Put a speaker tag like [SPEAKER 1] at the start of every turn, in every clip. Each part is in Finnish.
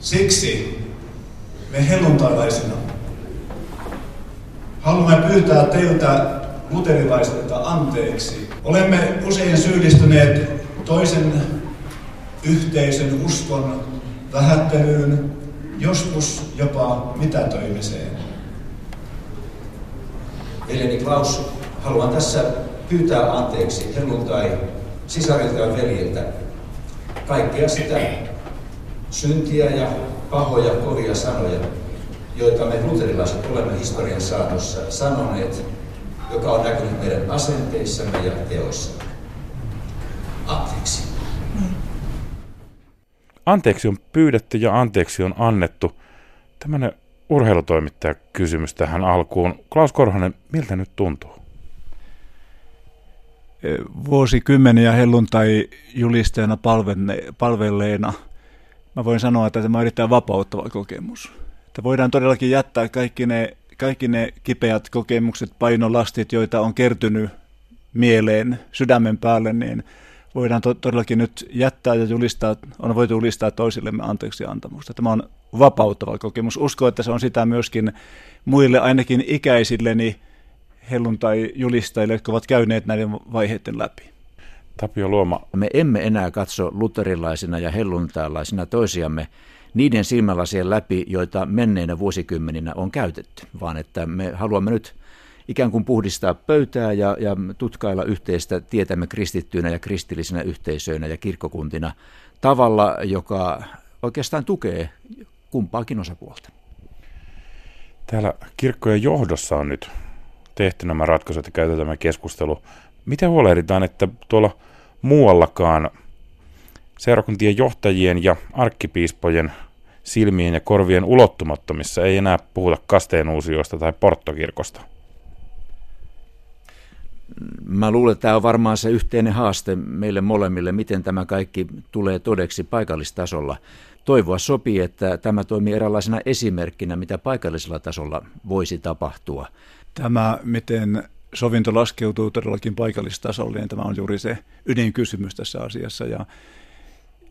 [SPEAKER 1] Siksi me helluntalaisina haluamme pyytää teiltä luterilaisilta anteeksi. Olemme usein syyllistyneet toisen yhteisön uskon vähättelyyn, joskus jopa mitätöimiseen.
[SPEAKER 2] Veljeni Klaus, haluan tässä pyytää anteeksi helluntai sisarilta ja veljiltä kaikkea sitä syntiä ja pahoja kovia sanoja, joita me luterilaiset olemme historian saatossa sanoneet, joka on näkynyt meidän asenteissamme ja teoissamme. Anteeksi.
[SPEAKER 3] Anteeksi on pyydetty ja anteeksi on annettu. Tämmöinen urheilutoimittaja kysymys tähän alkuun. Klaus Korhonen, miltä nyt tuntuu?
[SPEAKER 4] Vuosikymmeniä helluntai julisteena palvelleena mä voin sanoa, että tämä on erittäin vapauttava kokemus. Että voidaan todellakin jättää kaikki ne, kaikki ne kipeät kokemukset, painolastit, joita on kertynyt mieleen, sydämen päälle, niin voidaan to- todellakin nyt jättää ja julistaa, on voitu julistaa toisillemme anteeksi antamusta. Tämä on vapauttava kokemus. Uskon, että se on sitä myöskin muille, ainakin ikäisilleni helluntai julistajille, jotka ovat käyneet näiden vaiheiden läpi.
[SPEAKER 3] Tapio Luoma.
[SPEAKER 2] Me emme enää katso luterilaisina ja helluntalaisina toisiamme niiden silmälasien läpi, joita menneinä vuosikymmeninä on käytetty, vaan että me haluamme nyt ikään kuin puhdistaa pöytää ja, ja tutkailla yhteistä tietämme kristittyinä ja kristillisinä yhteisöinä ja kirkkokuntina tavalla, joka oikeastaan tukee kumpaakin osapuolta.
[SPEAKER 3] Täällä kirkkojen johdossa on nyt tehty nämä ratkaisut ja käyty tämä keskustelu. Miten huolehditaan, että tuolla muuallakaan seurakuntien johtajien ja arkkipiispojen silmien ja korvien ulottumattomissa ei enää puhuta kasteenuusioista tai porttokirkosta?
[SPEAKER 2] Mä luulen, että tämä on varmaan se yhteinen haaste meille molemmille, miten tämä kaikki tulee todeksi paikallistasolla. Toivoa sopii, että tämä toimii eräänlaisena esimerkkinä, mitä paikallisella tasolla voisi tapahtua.
[SPEAKER 4] Tämä, miten sovinto laskeutuu todellakin paikallistasolle, niin tämä on juuri se ydinkysymys tässä asiassa. Ja,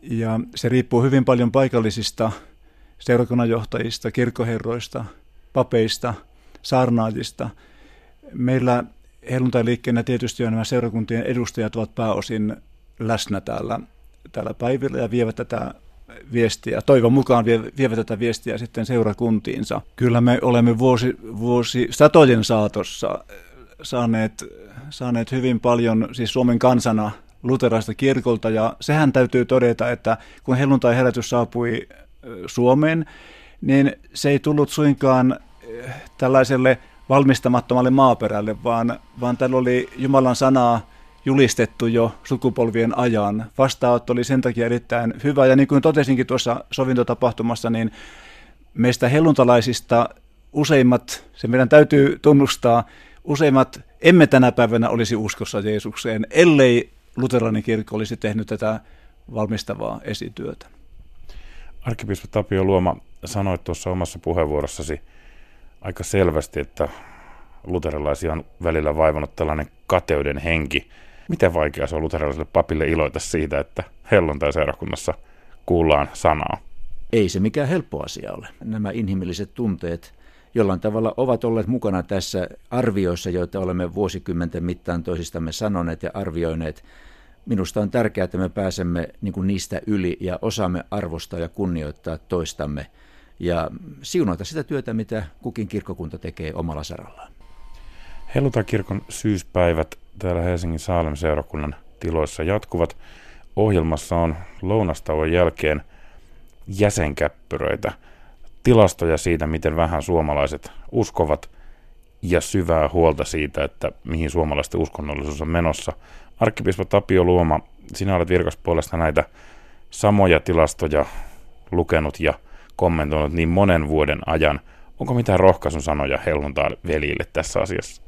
[SPEAKER 4] ja se riippuu hyvin paljon paikallisista seurakunnanjohtajista, kirkkoherroista, papeista, saarnaajista. Meillä helluntai-liikkeenä tietysti on nämä seurakuntien edustajat ovat pääosin läsnä täällä, täällä päivillä ja vievät tätä viestiä, toivon mukaan vie, vievät tätä viestiä sitten seurakuntiinsa. Kyllä me olemme vuosi, vuosi satojen saatossa saaneet, saaneet hyvin paljon siis Suomen kansana luteraista kirkolta ja sehän täytyy todeta, että kun helluntai herätys saapui Suomeen, niin se ei tullut suinkaan tällaiselle valmistamattomalle maaperälle, vaan, vaan täällä oli Jumalan sanaa julistettu jo sukupolvien ajan. Vastaanotto oli sen takia erittäin hyvä, ja niin kuin totesinkin tuossa sovintotapahtumassa, niin meistä helluntalaisista useimmat, se meidän täytyy tunnustaa, useimmat emme tänä päivänä olisi uskossa Jeesukseen, ellei luterilainen kirkko olisi tehnyt tätä valmistavaa esityötä.
[SPEAKER 3] Arkkipiispa Tapio Luoma sanoi tuossa omassa puheenvuorossasi aika selvästi, että luterilaisia on välillä vaivannut tällainen kateuden henki. Miten vaikea se on luterilaiselle papille iloita siitä, että helluntai-seurakunnassa kuullaan sanaa?
[SPEAKER 2] Ei se mikään helppo asia ole. Nämä inhimilliset tunteet jollain tavalla ovat olleet mukana tässä arvioissa, joita olemme vuosikymmenten mittaan toisistamme sanoneet ja arvioineet. Minusta on tärkeää, että me pääsemme niin kuin niistä yli ja osaamme arvostaa ja kunnioittaa toistamme ja siunata sitä työtä, mitä kukin kirkkokunta tekee omalla sarallaan.
[SPEAKER 3] Hellutakirkon syyspäivät täällä Helsingin Saalem seurakunnan tiloissa jatkuvat. Ohjelmassa on lounastauon jälkeen jäsenkäppyröitä – tilastoja siitä, miten vähän suomalaiset uskovat ja syvää huolta siitä, että mihin suomalaisten uskonnollisuus on menossa. Arkkipiispa Tapio Luoma, sinä olet virkaspuolesta näitä samoja tilastoja lukenut ja kommentoinut niin monen vuoden ajan. Onko mitään rohkaisun sanoja helluntaa veljille tässä asiassa?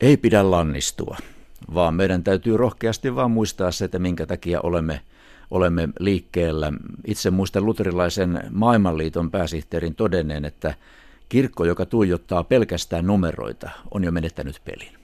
[SPEAKER 2] Ei pidä lannistua, vaan meidän täytyy rohkeasti vaan muistaa se, että minkä takia olemme – olemme liikkeellä. Itse muistan luterilaisen maailmanliiton pääsihteerin todenneen, että kirkko, joka tuijottaa pelkästään numeroita, on jo menettänyt pelin.